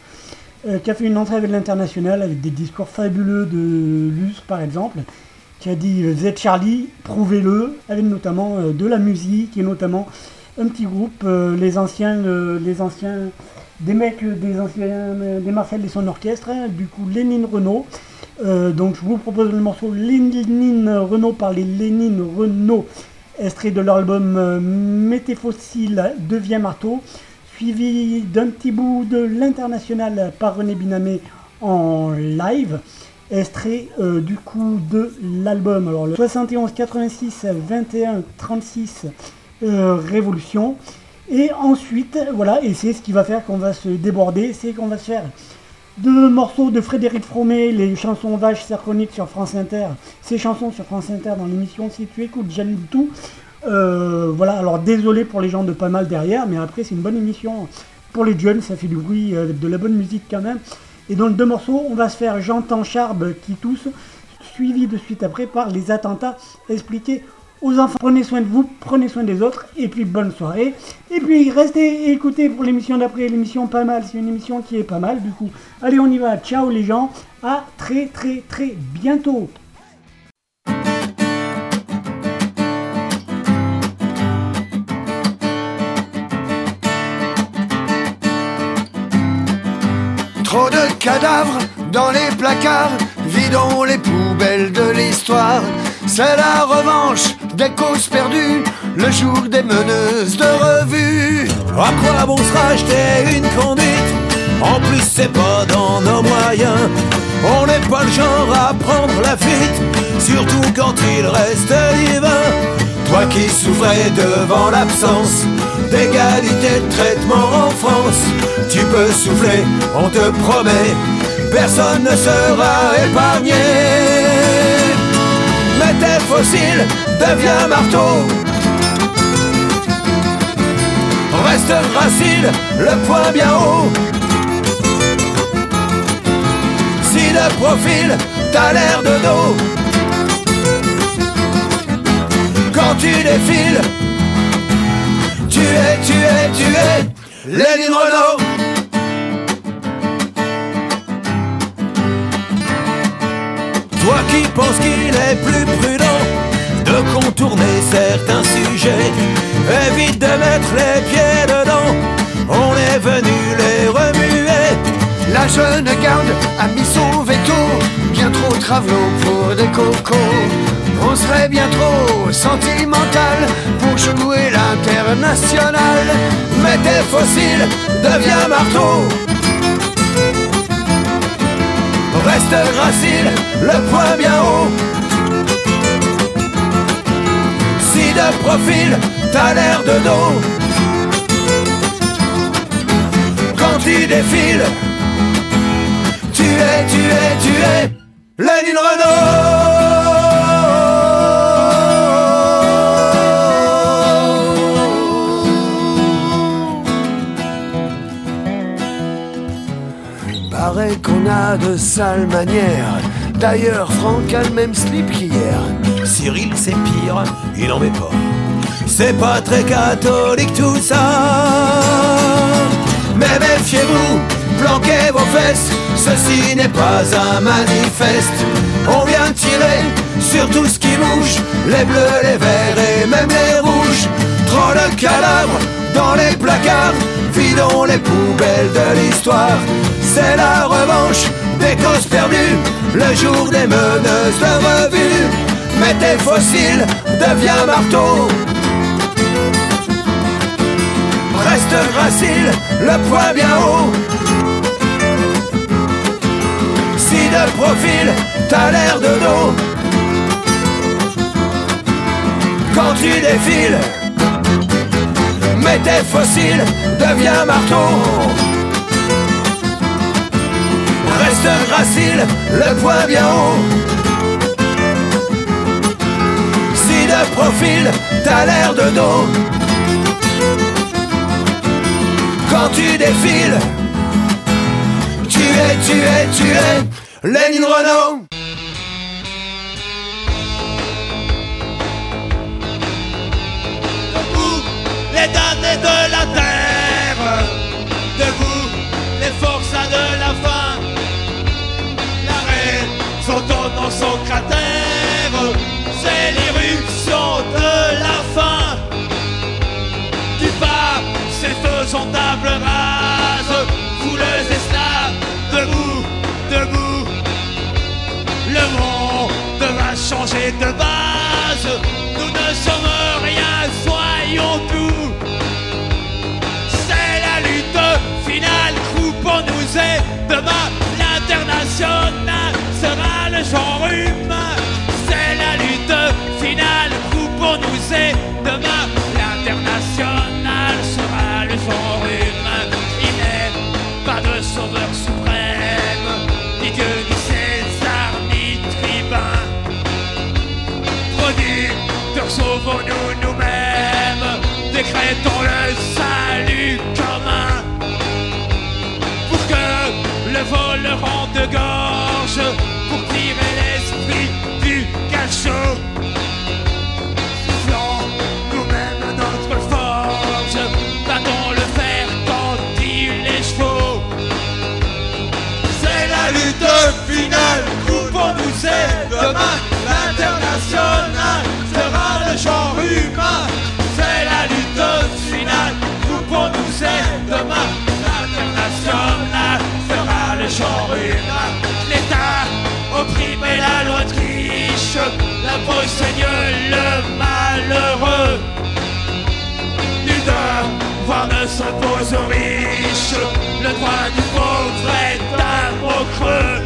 euh, qui a fait une entrée avec l'international avec des discours fabuleux de Luce par exemple, qui a dit euh, Z Charlie, prouvez-le, avec notamment euh, de la musique et notamment un petit groupe, les anciens, les anciens des mecs des anciens des Marcel et son orchestre, hein, du coup Lénine Renault. Euh, donc je vous propose le morceau Lénine Renault par les Lénine Renault, extrait de leur album euh, Météfossile Devient Marteau, suivi d'un petit bout de l'international par René Binamé en live, extrait euh, du coup de l'album. Alors le 71 86 21 36 euh, Révolution. Et ensuite, voilà, et c'est ce qui va faire qu'on va se déborder, c'est qu'on va se faire deux morceaux de Frédéric Fromet, les chansons vaches sacroniques sur France Inter, ces chansons sur France Inter dans l'émission Si tu écoutes, j'aime tout. Euh, voilà, alors désolé pour les gens de pas mal derrière, mais après c'est une bonne émission pour les jeunes, ça fait du bruit, euh, de la bonne musique quand même. Et donc deux morceaux, on va se faire J'entends Charbe qui tousse, suivi de suite après par les attentats expliqués aux enfants. Prenez soin de vous, prenez soin des autres, et puis bonne soirée. Et puis restez et écoutez pour l'émission d'après, l'émission pas mal, c'est une émission qui est pas mal du coup. Allez on y va, ciao les gens, à très très très bientôt. Trop de cadavres dans les placards, vidons les poubelles de l'histoire. C'est la revanche des causes perdues, le jour des meneuses de revue. À quoi bon se racheter une conduite? En plus, c'est pas dans nos moyens. On n'est pas le genre à prendre la fuite, surtout quand il reste divin. Toi qui souffrais devant l'absence d'égalité de traitement en France, tu peux souffler, on te promet, personne ne sera épargné. Mais tes fossiles deviennent marteau. Reste gracile, le poing bien haut. Si de profil, t'as l'air de dos. Quand tu défiles, tu es, tu es, tu es Lénine Renault. Qui penses qu'il est plus prudent de contourner certains sujets, évite de mettre les pieds dedans. On est venu les remuer. La jeune garde a mis son veto, bien trop travelot pour des cocos. On serait bien trop sentimental pour jouer l'international. Mais tes fossiles deviennent marteau. Reste gracile, le poing bien haut. Si de profil, t'as l'air de dos. Quand tu défiles, tu es, tu es, tu es Lénine Paraît qu'on a de sales manières. D'ailleurs, Franck a le même slip qu'hier. Cyril, c'est pire, il en met pas. C'est pas très catholique tout ça. Mais méfiez-vous, planquez vos fesses. Ceci n'est pas un manifeste. On vient tirer sur tout ce qui bouge. Les bleus, les verts et même les rouges. Trop de cadavres dans les placards. Vidons les poubelles de l'histoire. C'est la revanche des causes perdues. Le jour des meneuses de revue. Mais tes fossiles devient marteau. Reste gracile, le poing bien haut. Si de profil, t'as l'air de dos. Quand tu défiles, mais tes fossiles devient marteau. Reste gracile, le poing bien haut. Si de profil, t'as l'air de dos. Quand tu défiles, tu es, tu es, tu es Lénine Renault. Va changer pour tirer l'esprit du cachot. Soufflons nous-mêmes notre forge, battons le fer quand il est. C'est la lutte finale, coupons-nous et demain le malheureux. Du d'un, voire ne s'impose aux riches Le droit du pauvre est un mot creux.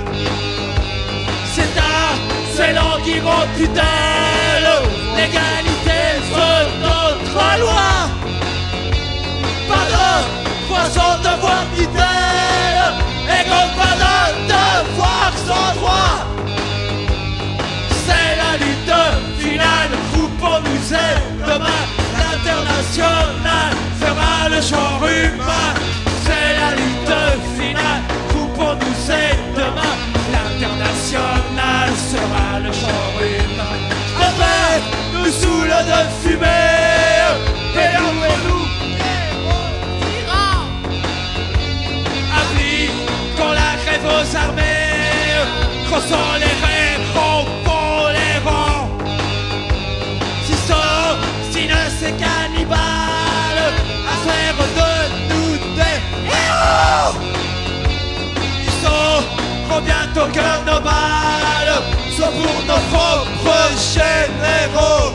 C'est un, c'est l'anguillon tutelle. L'égalité veut notre loi. Pardon, poisson de voir tutelle. Et qu'on pardonne de voir son droit. Nous aider demain. L'international fera le genre humain. C'est la lutte finale, vous pour nous aider demain. L'international sera le genre humain. De fumée, bientôt que nos balles pour nos propres généraux.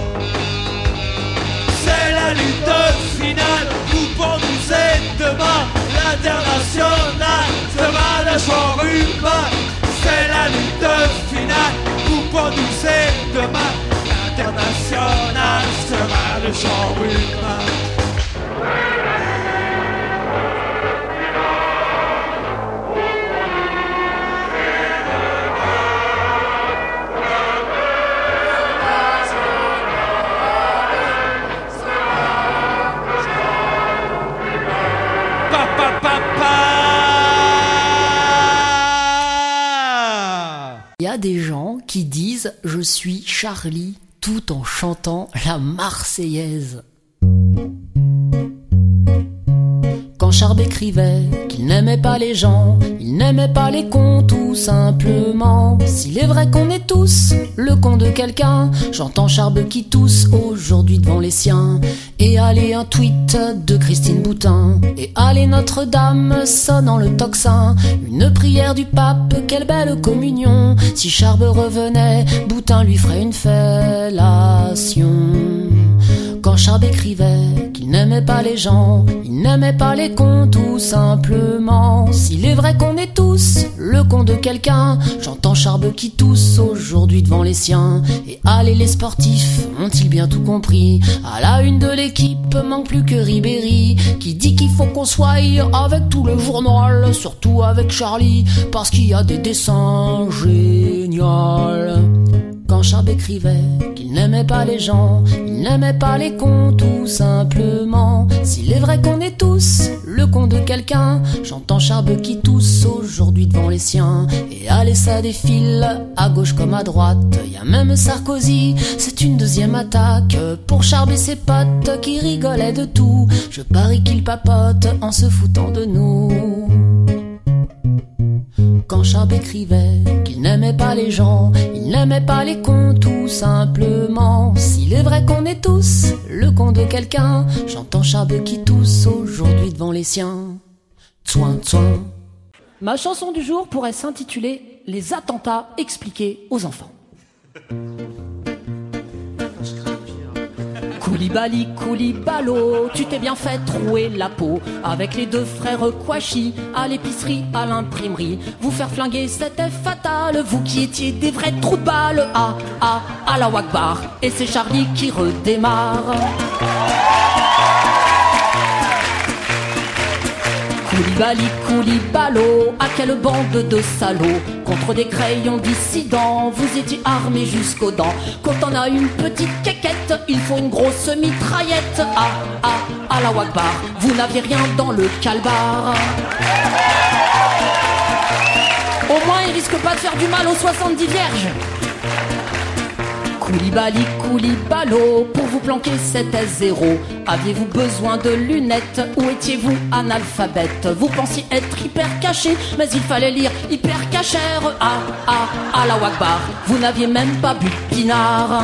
C'est la lutte finale, nous pour nous aider demain. L'international sera le genre humain. C'est la lutte finale, nous pour nous aider demain. L'international sera le genre humain. Des gens qui disent je suis Charlie tout en chantant la Marseillaise. Charb écrivait qu'il n'aimait pas les gens, il n'aimait pas les cons tout simplement. S'il est vrai qu'on est tous le con de quelqu'un, j'entends Charb qui tousse aujourd'hui devant les siens. Et allez un tweet de Christine Boutin, et allez Notre-Dame sonnant le tocsin, une prière du pape, quelle belle communion. Si Charb revenait, Boutin lui ferait une fellation. Quand Charb écrivait qu'il n'aimait pas les gens, il n'aimait pas les cons tout simplement. S'il est vrai qu'on est tous le con de quelqu'un, j'entends Charb qui tousse aujourd'hui devant les siens. Et allez les sportifs, ont-ils bien tout compris? À la une de l'équipe, manque plus que Ribéry, qui dit qu'il faut qu'on soit avec tout le journal, surtout avec Charlie, parce qu'il y a des dessins géniaux. Quand Charb écrivait qu'il n'aimait pas les gens, il n'aimait pas les cons tout simplement. S'il est vrai qu'on est tous le con de quelqu'un, j'entends Charb qui tousse aujourd'hui devant les siens. Et allez, ça défile à gauche comme à droite. Y a même Sarkozy, c'est une deuxième attaque pour Charb et ses potes qui rigolaient de tout. Je parie qu'il papote en se foutant de nous. Quand Charb écrivait qu'il n'aimait pas les gens, il n'aimait pas les cons tout simplement. S'il est vrai qu'on est tous le con de quelqu'un, j'entends Charb qui tousse aujourd'hui devant les siens. Tsoin, tsoin. Ma chanson du jour pourrait s'intituler Les attentats expliqués aux enfants. Koulibaly, Koulibalo, tu t'es bien fait trouer la peau avec les deux frères Kouachi à l'épicerie, à l'imprimerie. Vous faire flinguer, c'était fatal, vous qui étiez des vrais trous de balles. Ah, ah, à la Wakbar, et c'est Charlie qui redémarre. Koulibaly, Koulibalo, à quelle bande de salauds? Contre des crayons dissidents, vous étiez armés jusqu'aux dents. Quand on a une petite quéquette, il faut une grosse mitraillette. Ah, ah, à la Wakbar, vous n'aviez rien dans le calbar. Au moins, il risque pas de faire du mal aux 70 vierges Koulibaly, Koulibalo, pour vous planquer c'était zéro. Aviez-vous besoin de lunettes ou étiez-vous analphabète? Vous pensiez être hyper caché, mais il fallait lire hyper cachère. Ah, ah, à la Wakbar, vous n'aviez même pas bu de pinard.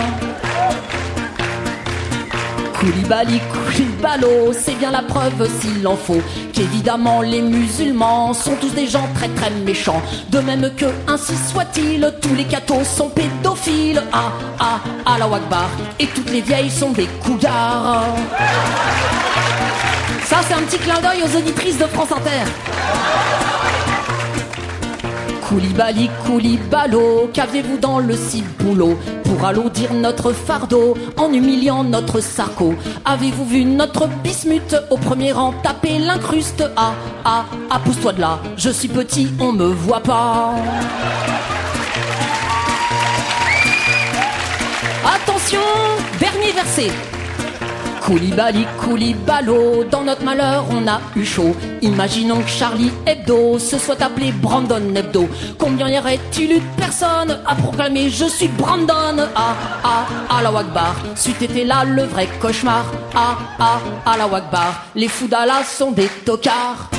Koulibaly, Koulibalo, c'est bien la preuve s'il en faut qu'évidemment les musulmans sont tous des gens très très méchants. De même que, ainsi soit-il, tous les cathos sont pédophiles. Ah, ah, à la Wakbar, et toutes les vieilles sont des cougards. Ça, c'est un petit clin d'œil aux auditrices de France Inter. Koulibaly, Koulibalo, qu'avez-vous dans le ciboulot Pour alourdir notre fardeau, en humiliant notre sarco? Avez-vous vu notre bismuth au premier rang taper l'incruste? Ah, ah, ah, pousse-toi de là, je suis petit, on me voit pas. Attention, dernier verset Koulibaly, Koulibalo, dans notre malheur on a eu chaud. Imaginons que Charlie Hebdo se soit appelé Brandon Hebdo. Combien y aurait-il eu de personnes à proclamer je suis Brandon Ah, ah, ah la Wagbar, c'eût été là le vrai cauchemar. Ah, ah, ah la Wagbar, les fous sont des tocards.